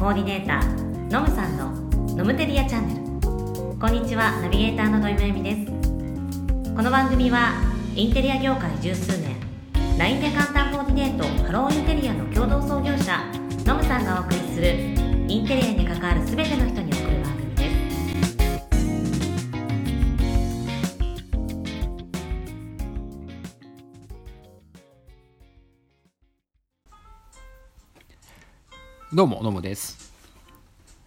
コーディネーターのむさんのノムテリアチャンネル。こんにちはナビゲーターの土井まゆみです。この番組はインテリア業界十数年 LINE で簡単コーディネートハローインテリアの共同創業者のむさんがお送りするインテリアに関わる全ての人に送るどうも、ノムです。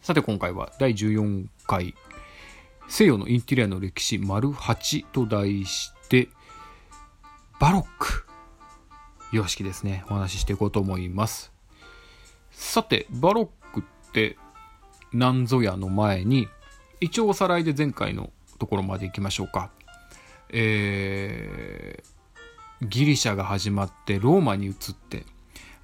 さて今回は第14回西洋のインテリアの歴史丸8と題してバロック様式ですね、お話ししていこうと思います。さて、バロックって何ぞやの前に一応おさらいで前回のところまで行きましょうか。えーギリシャが始まってローマに移って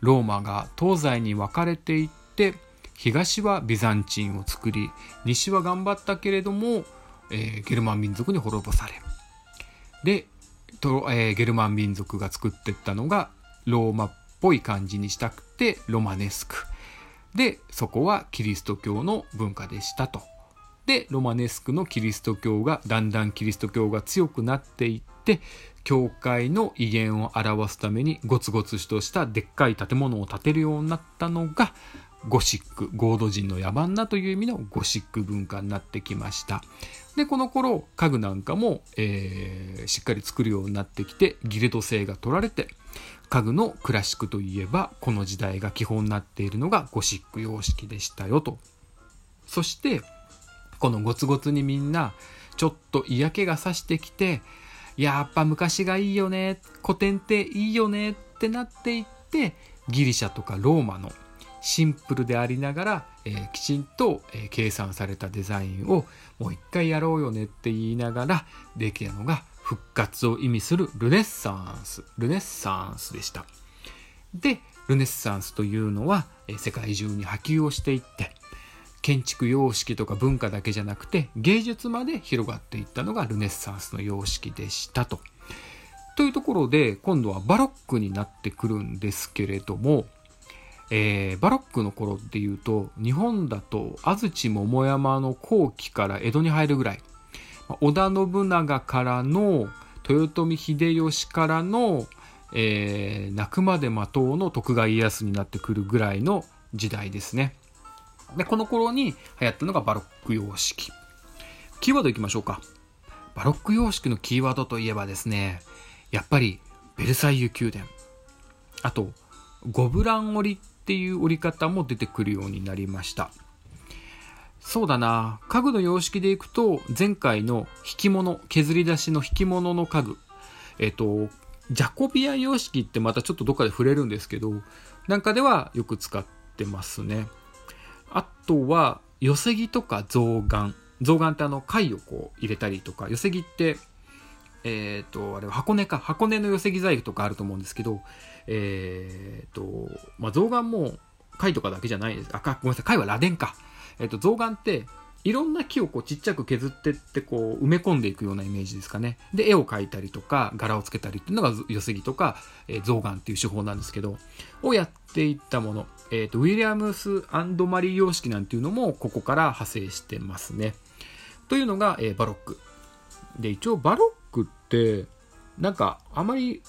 ローマが東西に分かれていって東はビザンチンを作り西は頑張ったけれども、えーゲルマン民族に滅ぼされ。でと、えーゲルマン民族が作っていったのがローマっぽい感じにしたくてロマネスク。でそこはキリスト教の文化でしたと。でロマネスクのキリスト教がだんだんキリスト教が強くなっていって教会の威厳を表すためにゴツゴツとしたでっかい建物を建てるようになったのがゴシックゴード人の野蛮なという意味のゴシック文化になってきました。でこの頃家具なんかも、えーしっかり作るようになってきてギルド製が取られて家具のクラシックといえばこの時代が基本になっているのがゴシック様式でしたよと。そしてこのゴツゴツにみんなちょっと嫌気がさしてきてやっぱ昔がいいよね古典っていいよねってなっていってギリシャとかローマのシンプルでありながら、えーきちんと、えー計算されたデザインをもう一回やろうよねって言いながらできたのが復活を意味するルネッサンスルネッサンスでした。でルネッサンスというのは、えー世界中に波及をしていって建築様式とか文化だけじゃなくて芸術まで広がっていったのがルネッサンスの様式でしたと。というところで今度はバロックになってくるんですけれども、えーバロックの頃っていうと日本だと安土桃山の後期から江戸に入るぐらい織田信長からの豊臣秀吉からの、えー泣くまで待とうの徳川家康になってくるぐらいの時代ですね。でこの頃に流行ったのがバロック様式。キーワードいきましょうか。バロック様式のキーワードといえばですね、やっぱりベルサイユ宮殿。あと、ゴブラン織りっていう織り方も出てくるようになりました。そうだな家具の様式でいくと前回の引き物削り出しの引き物の家具えっ、とジャコビア様式ってまたちょっとどっかで触れるんですけどなんかではよく使ってますねあとは寄せ木とか象眼。象眼ってあの貝をこう入れたりとか。寄せ木ってえっ、とあれは箱根か。箱根の寄せ木細工とかあると思うんですけどえっ、とまあ象眼も貝とかだけじゃないです。あかごめんなさい。貝は螺鈿か。えっと、象眼っていろんな木をこうちっちゃく削ってってこう埋め込んでいくようなイメージですかね。で絵を描いたりとか柄をつけたりっていうのが寄せ木とか、えー象眼っていう手法なんですけどをやっていったもの、えっとウィリアムスマリー様式なんていうのもここから派生してますね。というのが、えーバロック。で一応バロックってなんかあまり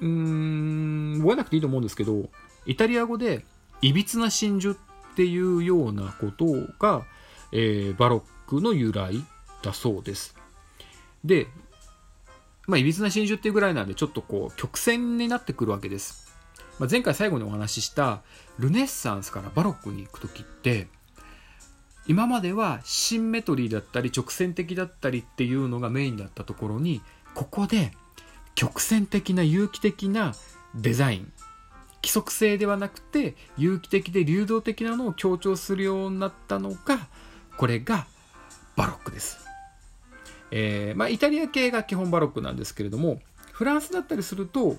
うーん覚えなくていいと思うんですけどイタリア語でいびつな真珠っていうようなことが、えーバロックの由来だそうです。で、まあ、いびつな真珠っていうぐらいなんで、ちょっとこう、曲線になってくるわけです。まあ、前回最後にお話しした、ルネッサンスからバロックに行くときって、今まではシンメトリーだったり直線的だったりっていうのがメインだったところにここで曲線的な有機的なデザイン規則性ではなくて有機的で流動的なのを強調するようになったのがこれがバロックです、えーまあ、イタリア系が基本バロックなんですけれどもフランスだったりすると、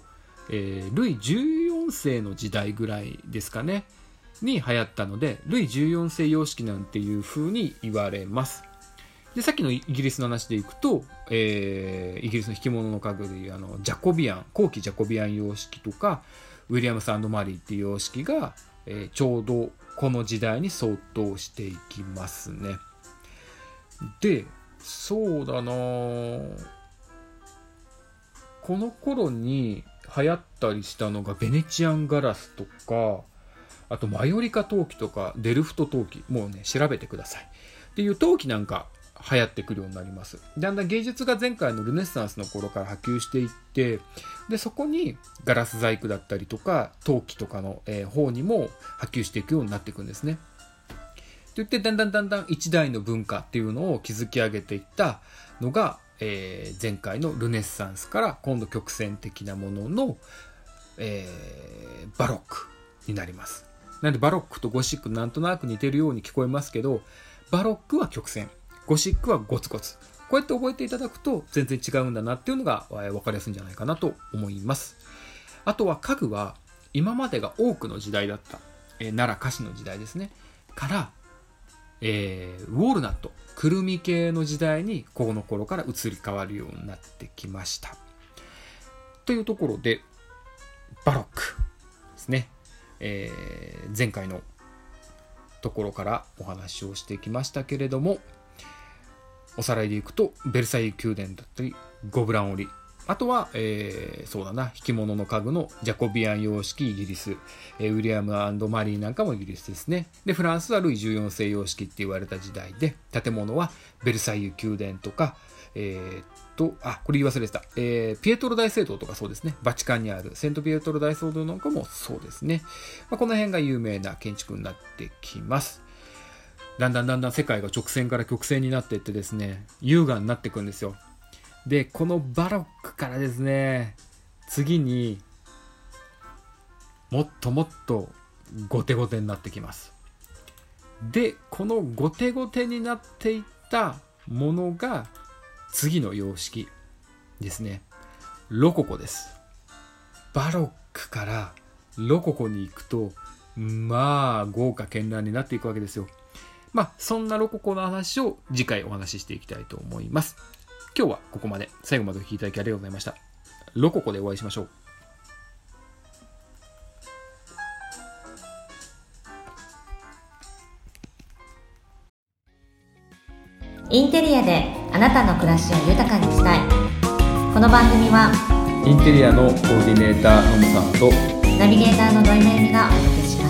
えールイ14世の時代ぐらいですかねに流行ったのでルイ14世様式なんていう風に言われます。でさっきのイギリスの話でいくと、えーイギリスの引き物の家具でいうあのジャコビアン後期ジャコビアン様式とかウィリアムスマリーっていう様式が、えーちょうどこの時代に相当していきますね。でそうだなこの頃に流行ったりしたのがベネチアンガラスとかあとマヨリカ陶器とかデルフト陶器もうね調べてくださいっていう陶器なんか流行ってくるようになります。だんだん芸術が前回のルネッサンスの頃から波及していってでそこにガラス細工だったりとか陶器とかの、え方にも波及していくようになっていくんですね。といってだんだんだんだん一代の文化っていうのを築き上げていったのが、えー前回のルネッサンスから今度曲線的なものの、えーバロックになります。なんでバロックとゴシックなんとなく似てるように聞こえますけどバロックは曲線。ゴシックはゴツゴツ。こうやって覚えていただくと全然違うんだなっていうのが分かりやすいんじゃないかなと思います。あとは家具は今までが多くの時代だった、えー奈良菓子の時代ですね。からえーウォールナットくるみ系の時代にこの頃から移り変わるようになってきました。というところでバロックですね、えー前回のところからお話をしてきましたけれどもおさらいでいくとベルサイユ宮殿だったりゴブラン織りあとは、えーそうだな、引物の家具のジャコビアン様式イギリス、えーウィリアムマリーなんかもイギリスですね。で、フランスはルイ14世様式って言われた時代で、建物はベルサイユ宮殿とか、えーっと、あ、これ言い忘れてた。えーピエトロ大聖堂とかそうですね。バチカンにあるセントピエトロ大聖堂なんかもそうですね。まあ、この辺が有名な建築になってきます。だんだんだんだん世界が直線から曲線になっていってですね、優雅になっていくんですよ。で、このバロックからですね、次にもっともっとゴテゴテになってきます。で、このゴテゴテになっていったものが次の様式ですね。ロココです。バロックからロココに行くと、まあ、豪華絢爛になっていくわけですよ。まあ、そんなロココの話を次回お話ししていきたいと思います。今日はここまで。最後までお聴きいただきありがとうございました。ロココでお会いしましょう。インテリアであなたの暮らしを豊かにしたいこの番組はインテリアのコーディネーターのむさんとナビゲーターの土井めぐみがお届けします